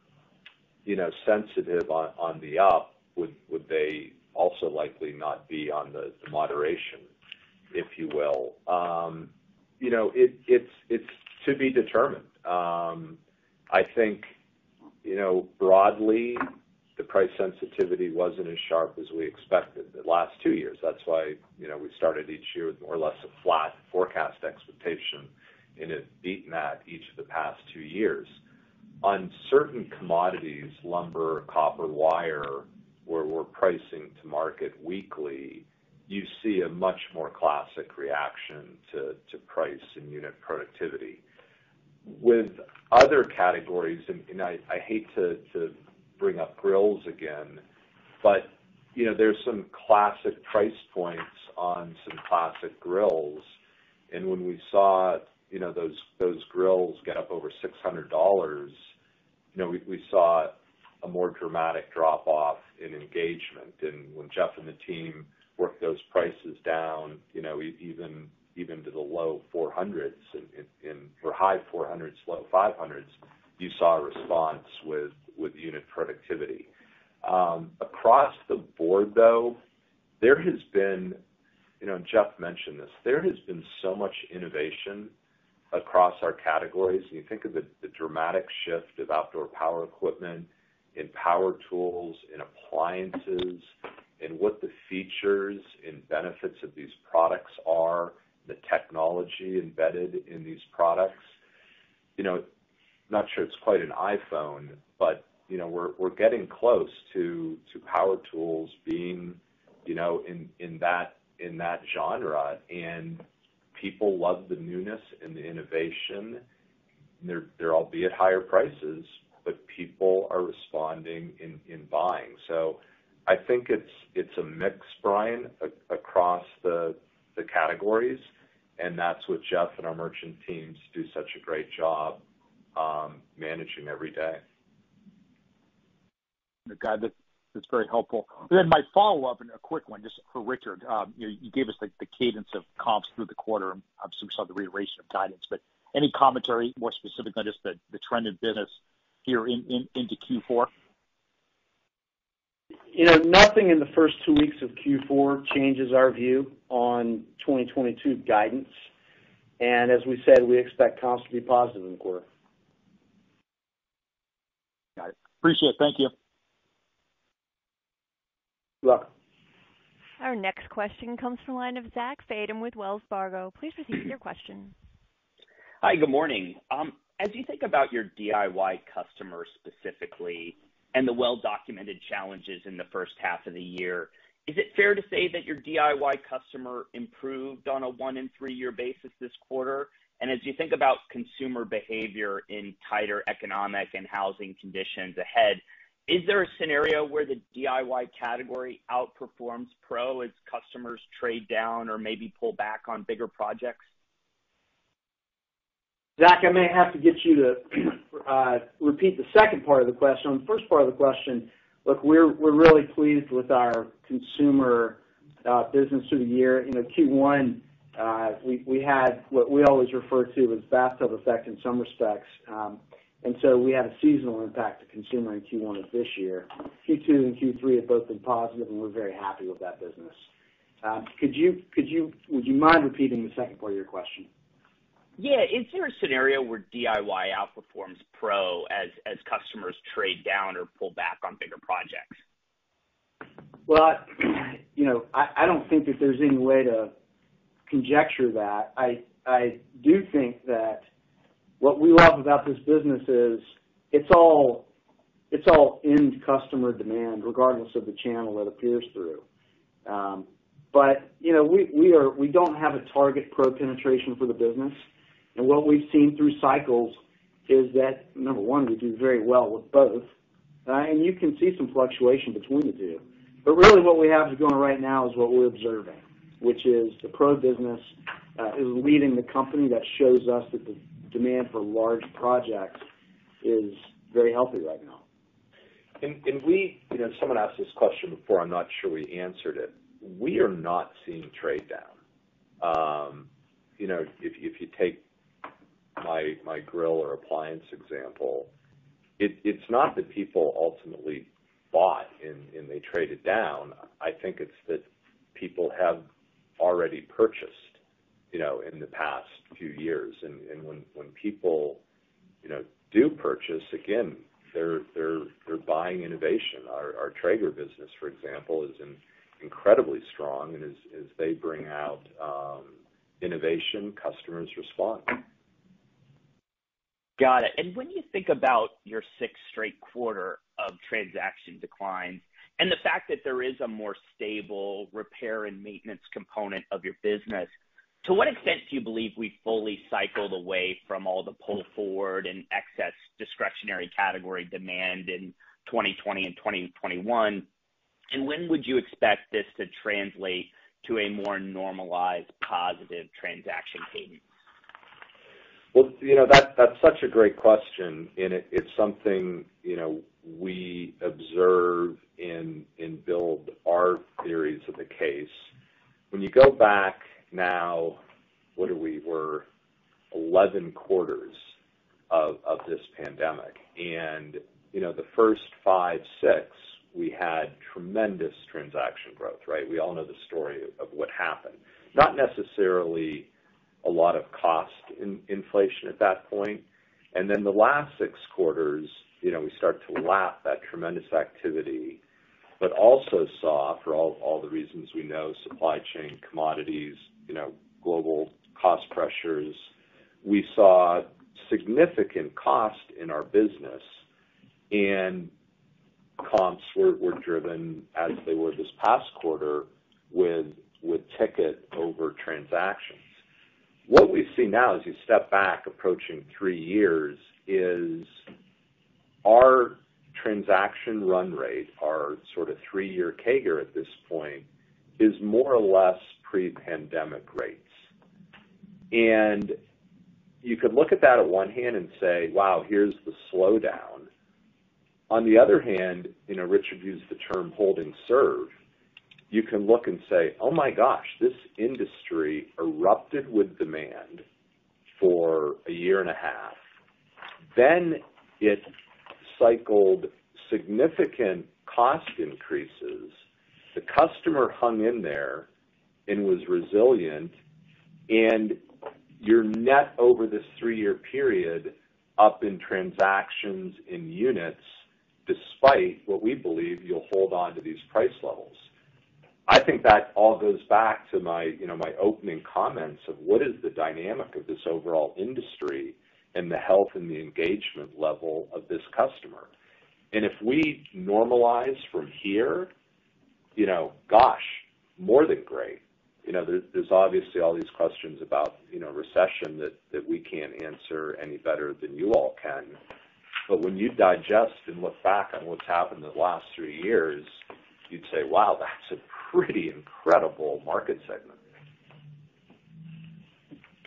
you know, sensitive on the up, would they also likely not be on the moderation, if you will? Um, You know, it it's it's to be determined. Um, I think, you know, broadly, the price sensitivity wasn't as sharp as we expected the last two years. That's why, you know, we started each year with more or less a flat forecast expectation, and have beaten that each of the past two years. On certain commodities, lumber, copper, wire, where we're pricing to market weekly, you see a much more classic reaction to price and unit productivity. With other categories, and I hate to bring up grills again, but you know, there's some classic price points on some classic grills. And when we saw, you know, those those grills get up over $600, you know, we saw a more dramatic drop off in engagement. And when Jeff and the team worked those prices down, you know, even even to the low $400s or high $400s, low $500s, you saw a response with with unit productivity. Um, across the board, though, there has been, you know, and Jeff mentioned this, there has been so much innovation across our categories. You think of the dramatic shift of outdoor power equipment in power tools, in appliances, and what the features and benefits of these products are, the technology embedded in these products. You know, not sure it's quite an iPhone, but, you know, we're we're getting close to power tools being, you know, in that genre. And people love the newness and the innovation. They're albeit higher prices, but people are responding in buying. I think it's it's a mix, Brian, across the the categories, and that's what Jeff and our merchant teams do such a great job um, managing every day. Got it. That's very helpful. Then my follow-up, and a quick one, just for Richard. Um, you you gave us the cadence of comps through the quarter, and obviously we saw the reiteration of guidance. But any commentary more specific on just the trend in business here into Q4? You know, nothing in the first two weeks of Q4 changes our view on 2022 guidance. And as we said, we expect comps to be positive in the quarter. Got it. Appreciate it. Thank you. You're welcome. Our next question comes from the line of Zach Fadem with Wells Fargo. Please proceed with your question. Hi, good morning. Um, as you think about your DIY customers specifically and the well-documented challenges in the first half of the year, is it fair to say that your DIY customer improved on a one and three-year basis this quarter? And as you think about consumer behavior in tighter economic and housing conditions ahead, is there a scenario where the DIY category outperforms pro as customers trade down or maybe pull back on bigger projects? Zach, I may have to get you to <clears throat> uh, repeat the second part of the question. On the first part of the question, look, we're we're really pleased with our consumer uh, business through the year. You know, Q1, uh, we we had what we always refer to as bathtub effect in some respects. Um, and so we had a seasonal impact to consumer in Q1 of this year. Q2 and Q3 have both been positive, and we're very happy with that business. Um, could you could you Would you mind repeating the second part of your question? Yeah. Is there a scenario where DIY outperforms pro as customers trade down or pull back on bigger projects? Well, <clears throat> you know, I don't think that there's any way to conjecture that. I do think that what we love about this business is it's all end customer demand, regardless of the channel it appears through. Um but you know, we don't have a target pro penetration for the business. And what we've seen through cycles is that, number one, we do very well with both. Uh, and you can see some fluctuation between the two. Really what we have going right now is what we're observing, which is the pro business uh, is leading the company. That shows us that the demand for large projects is very healthy right now. And and we you know, someone asked this question before, I'm not sure we answered it. We are not seeing trade down. Um, you know, if you take my my grill or appliance example, it's not that people ultimately bought and they traded down. I think it's that people have already purchased, you know, in the past few years. And and when when people, you know, do purchase, again, they're they're they're buying innovation. Our Traeger business, for example, is incredibly strong. And as as they bring out um, innovation, customers respond. Got it. And when you think about your sixth straight quarter of transaction declines and the fact that there is a more stable repair and maintenance component of your business, to what extent do you believe we fully cycled away from all the pull forward and excess discretionary category demand in 2020 and 2021? And When would you expect this to translate to a more normalized positive transaction cadence? Well, you know, that that's such a great question, and it's something, you know, we observe and in build our theories of the case. When you go back now, what are we? We're 11 quarters of this pandemic. And you know, the first five, six, we had tremendous transaction growth, right? We all know the story of what happened. Not necessarily a lot of cost inflation at that point. And then the last six quarters, you know, we start to lap that tremendous activity, but also saw, for all all the reasons we know, supply chain, commodities, you know, global cost pressures. We saw significant cost in our business, and comps were driven as they were this past quarter with with ticket over transactions. What we see now as you step back approaching three years is our transaction run rate, our sort of three-year CAGR at this point, is more or less pre-pandemic rates. And you could look at that at one hand and say, "Wow, here's the slowdown." On the other hand, you know, Richard used the term holding serve. You can look and say, "Oh my gosh, this industry erupted with demand for a year and a half." Then it cycled significant cost increases. The customer hung in there and was resilient, and your net over this three-year period up in transactions in units, despite what we believe you'll hold on to these price levels. I think that all goes back to my, you know, my opening comments of what is the dynamic of this overall industry and the health and the engagement level of this customer. And if we normalize from here, you know, gosh, more than great. You know, there's obviously all these questions about, you know, recession that we can't answer any better than you all can. But when you digest and look back on what's happened in the last three years, you'd say, "Wow, that's a pretty incredible market segment.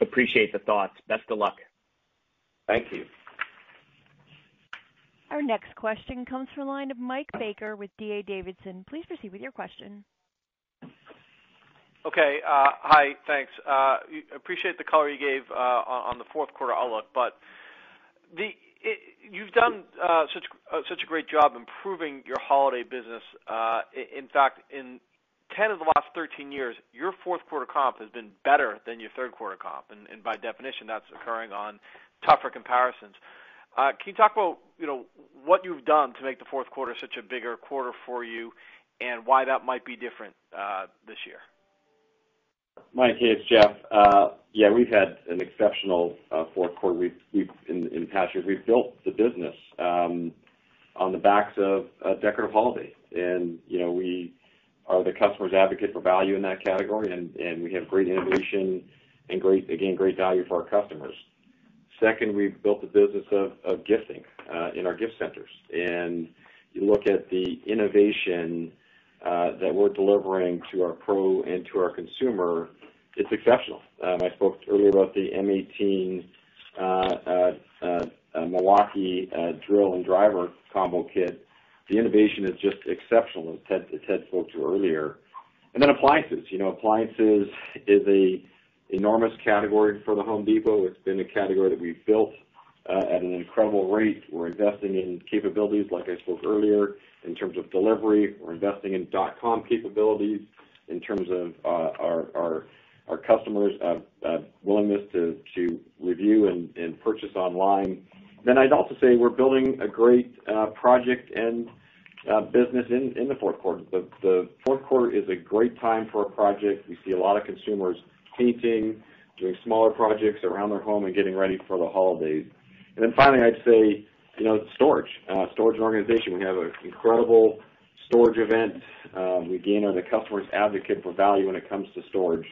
Appreciate the thoughts. Best of luck. Thank you. Our next question comes from the line of Mike Baker with D.A. Davidson. Please proceed with your question. Okay. Uh, hi. Thanks. Uh, appreciate the color you gave uh, on the fourth quarter outlook. But you've done such a great job improving your holiday business. In fact, in 10 of the last 13 years, your fourth quarter comp has been better than your third quarter comp. And by definition, that's occurring on tougher comparisons. Uh, Can you talk about, you know, what you've done to make the fourth quarter such a bigger quarter for you and why that might be different uh, this year? Mike, hey, it's Jeff. Yeah, we've had an exceptional fourth quarter. In past years, we've built the business on the backs of decorative holiday. And you know, we are the customer's advocate for value in that category, and we have great innovation and great, again, great value for our customers. Second, we've built a business of of gifting uh in our gift centers. And you look at the innovation uh that we're delivering to our pro and to our consumer, it's exceptional. I spoke earlier about the M18 Milwaukee uh drill and driver combo kit. The innovation is just exceptional, as Ted spoke to earlier. And then appliances. You know, appliances is an enormous category for The Home Depot. It's been a category that we've built uh, at an incredible rate. We're investing in capabilities, like I spoke earlier, in terms of delivery. We're investing in dot-com capabilities in terms of uh, our our our customers' uh, willingness to review and purchase online. I'd also say we're building a great uh, project and uh, business in the fourth quarter. The fourth quarter is a great time for a project. We see a lot of consumers painting, doing smaller projects around their home and getting ready for the holidays. And then finally, I'd say, you know, storage uh, and organization. We have an incredible storage event. We again are the customer's advocate for value when it comes to storage.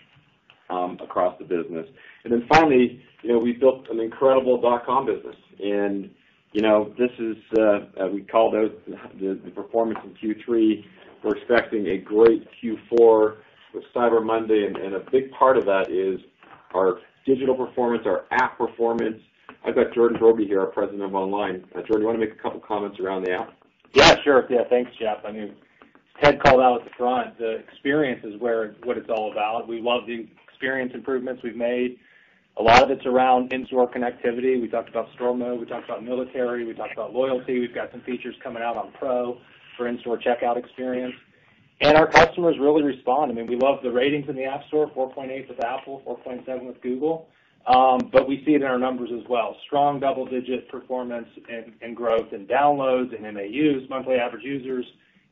Um, across the business. And then finally, you know, we built an incredible dot-com business. And you know, this is, uh, uh, we called out the performance in Q3. We're expecting a great Q4 with Cyber Monday, and a big part of that is our digital performance, our app performance. I've got Jordan Broggi here, our President of Online. Uh, Jordan, you wanna make a couple comments around the app? Yeah, sure. Yeah, thanks, Jeff. I mean, Ted called out at the front, the experience is where what it's all about. We love the experience improvements we've made. A lot of it's around in-store connectivity. We talked about Store Mode, we talked about military, we talked about loyalty. We've got some features coming out on Pro for in-store checkout experience. And our customers really respond. I mean, we love the ratings in the App Store, 4.8 with Apple, 4.7 with Google. Um, but we see it in our numbers as well. Strong double-digit performance and growth in downloads and MAUs, monthly average users,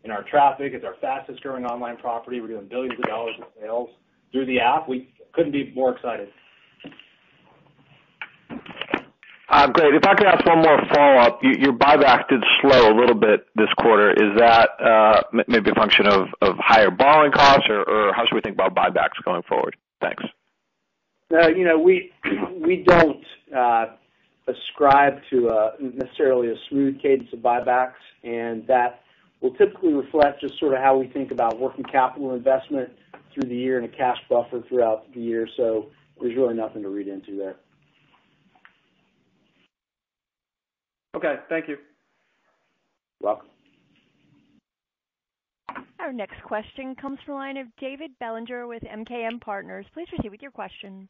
in our traffic. It's our fastest growing online property. We're doing billions of dollars in sales through the app. We couldn't be more excited. Uh, great. If I could ask one more follow-up. Your buyback did slow a little bit this quarter. Is that uh, maybe a function of higher borrowing costs, or how should we think about buybacks going forward? Thanks. You know, we <clears throat> we don't uh, ascribe to necessarily a smooth cadence of buybacks, and that will typically reflect just sort of how we think about working capital investment through the year and a cash buffer throughout the year. So there's really nothing to read into there. Okay. Thank you. Welcome. Our next question comes from the line of David Bellinger with MKM Partners. Please proceed with your question.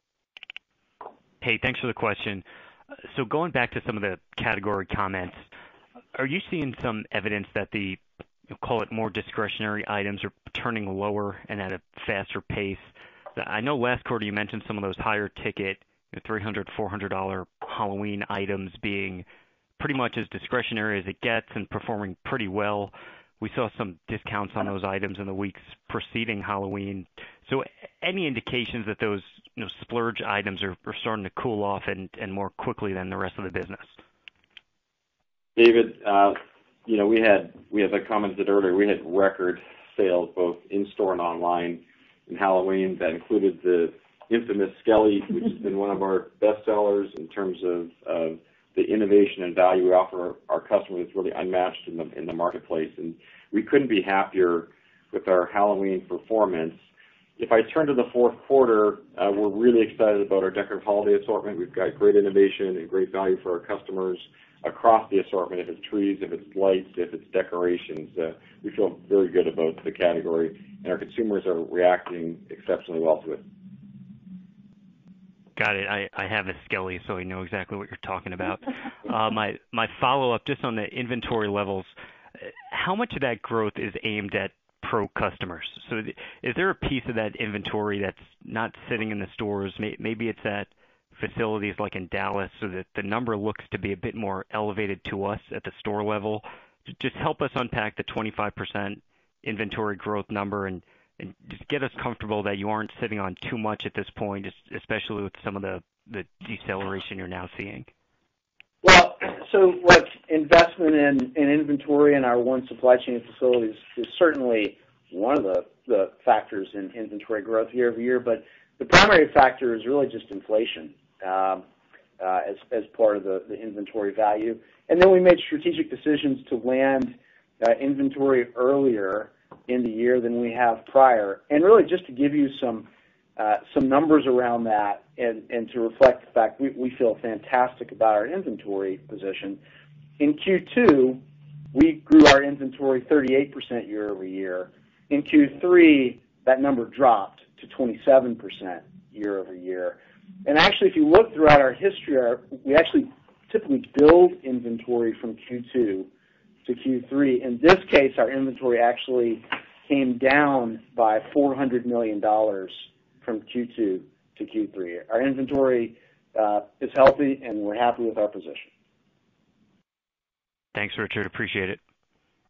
Hey, thanks for the question. So, going back to some of the category comments, are you seeing some evidence that the, call it more discretionary items are turning lower and at a faster pace? I know last quarter you mentioned some of those higher ticket, $300, $400 Halloween items being pretty much as discretionary as it gets and performing pretty well. We saw some discounts on those items in the weeks preceding Halloween. So any indications that those, splurge items are starting to cool off and more quickly than the rest of the business? David, uh, you know, we had, we as I commented earlier, we had record sales both in-store and online in Halloween. That included the infamous Skelly, which has been one of our best sellers in terms of the innovation and value we offer our customers. It's really unmatched in the in the marketplace, and we couldn't be happier with our Halloween performance. If I turn to the fourth quarter, uh, we're really excited about our decorative holiday assortment. We've got great innovation and great value for our customers across the assortment, if it's trees, if it's lights, if it's decorations. Uh, we feel very good about the category, and our consumers are reacting exceptionally well to it. Got it. I have a Skelly, so I know exactly what you're talking about. <laughs> Uh, my my follow-up, just on the inventory levels, how much of that growth is aimed at Pro customers? So is there a piece of that inventory that's not sitting in the stores, maybe it's at facilities like in Dallas, so that the number looks to be a bit more elevated to us at the store level? Just help us unpack the 25% inventory growth number and just get us comfortable that you aren't sitting on too much at this point, especially with some of the deceleration you're now seeing. Well, look, investment in inventory in our One Supply Chain facilities is certainly one of the factors in inventory growth year-over-year. But the primary factor is really just inflation Um, uh, as part of the inventory value. And then we made strategic decisions to land uh, inventory earlier in the year than we have prior. And really just to give you some uh some numbers around that and to reflect the fact we feel fantastic about our inventory position. In Q2, we grew our inventory 38% year-over-year. In Q3, that number dropped to 27% year-over-year. And actually, if you look throughout our history, we actually typically build inventory from Q2 to Q3. In this case, our inventory actually came down by $400 million from Q2 to Q3. Our inventory uh, is healthy, and we're happy with our position. Thanks, Richard. Appreciate it.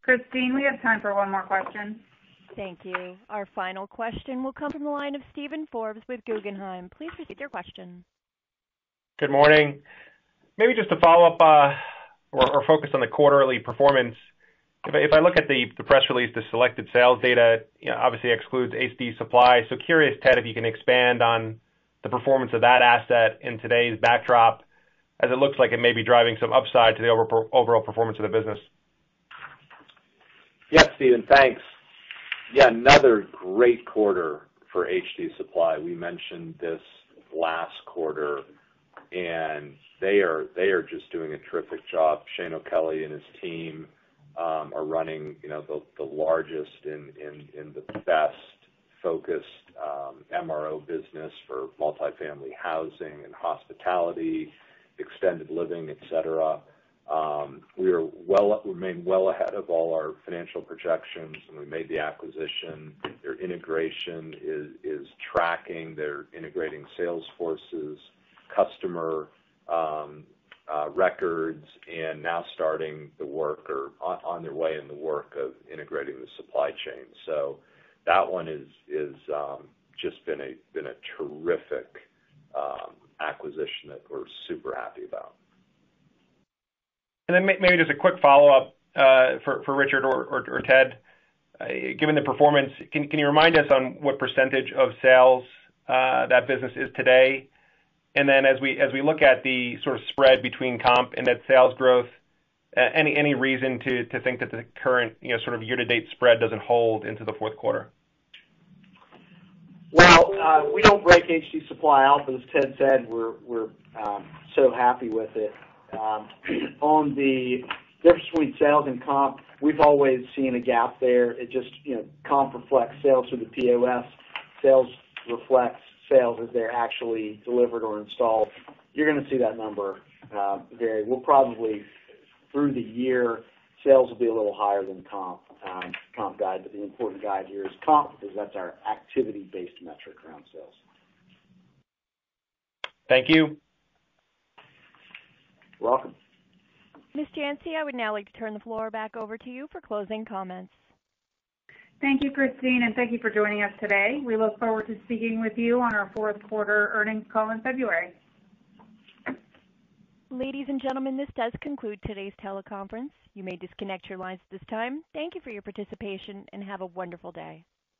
Christine, we have time for one more question. Thank you. Our final question will come from the line of Steven Forbes with Guggenheim. Please proceed with your question. Good morning. Maybe just to follow up uh, or focus on the quarterly performance. If I look at the press release, the selected sales data, you know, obviously excludes HD Supply. So curious, Ted, if you can expand on the performance of that asset in today's backdrop, as it looks like it may be driving some upside to the overall performance of the business. Yes, Stephen, thanks. Yeah, another great quarter for HD Supply. We mentioned this last quarter, and they are they are just doing a terrific job. Shane O'Kelly and his team um are running, you know, the largest and the best focused um MRO business for multifamily housing and hospitality, extended living, et cetera. Um, we are well, remain well ahead of all our financial projections when we made the acquisition. Their integration is is tracking. They're integrating sales forces, customer um, uh, records, and now starting the work or on their way in the work of integrating the supply chain. So that one is um just been a been a terrific um, acquisition that we're super happy about. Then maybe just a quick follow-up uh, for Richard or Ted. Uh, given the performance, can you remind us on what percentage of sales uh, that business is today? And then as we look at the sort of spread between comp and net sales growth, any reason to think that the current, you know, sort of year-to-date spread doesn't hold into the fourth quarter? Well, we don't break HD Supply out, but as Ted said, we're um, so happy with it. Um, on the difference between sales and comp, we've always seen a gap there. It just, you know, comp reflects sales through the POS. Sales reflects sales as they're actually delivered or installed. You're gonna see that number uh, vary. We'll probably, through the year, sales will be a little higher than um, comp guide, but the important guide here is comp because that's our activity-based metric around sales. Thank you. You're welcome. Ms. Janci, I would now like to turn the floor back over to you for closing comments. Thank you, Christine, and thank you for joining us today. We look forward to speaking with you on our fourth quarter earnings call in February. Ladies and gentlemen, this does conclude today's teleconference. You may disconnect your lines at this time. Thank you for your participation, and have a wonderful day.